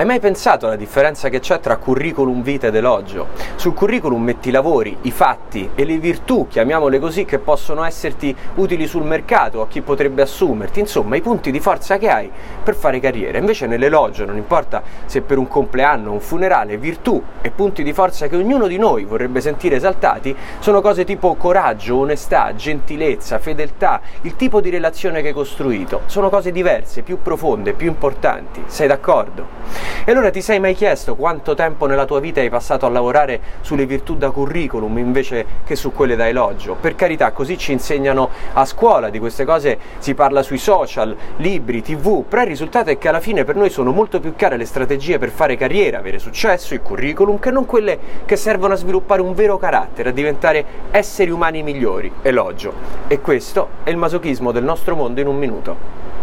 Hai mai pensato alla differenza che c'è tra curriculum vitae ed elogio? Sul curriculum metti i lavori, i fatti e le virtù, chiamiamole così, che possono esserti utili sul mercato a chi potrebbe assumerti, insomma i punti di forza che hai per fare carriera. Invece nell'elogio, non importa se per un compleanno, un funerale, virtù e punti di forza che ognuno di noi vorrebbe sentire esaltati, sono cose tipo coraggio, onestà, gentilezza, fedeltà, il tipo di relazione che hai costruito. Sono cose diverse, più profonde, più importanti. Sei d'accordo? E allora ti sei mai chiesto quanto tempo nella tua vita hai passato a lavorare sulle virtù da curriculum invece che su quelle da elogio? Per carità, così ci insegnano a scuola, di queste cose si parla sui social, libri, tv, però il risultato è che alla fine per noi sono molto più chiare le strategie per fare carriera, avere successo, il curriculum, che non quelle che servono a sviluppare un vero carattere, a diventare esseri umani migliori, elogio. E questo è il masochismo del nostro mondo in un minuto.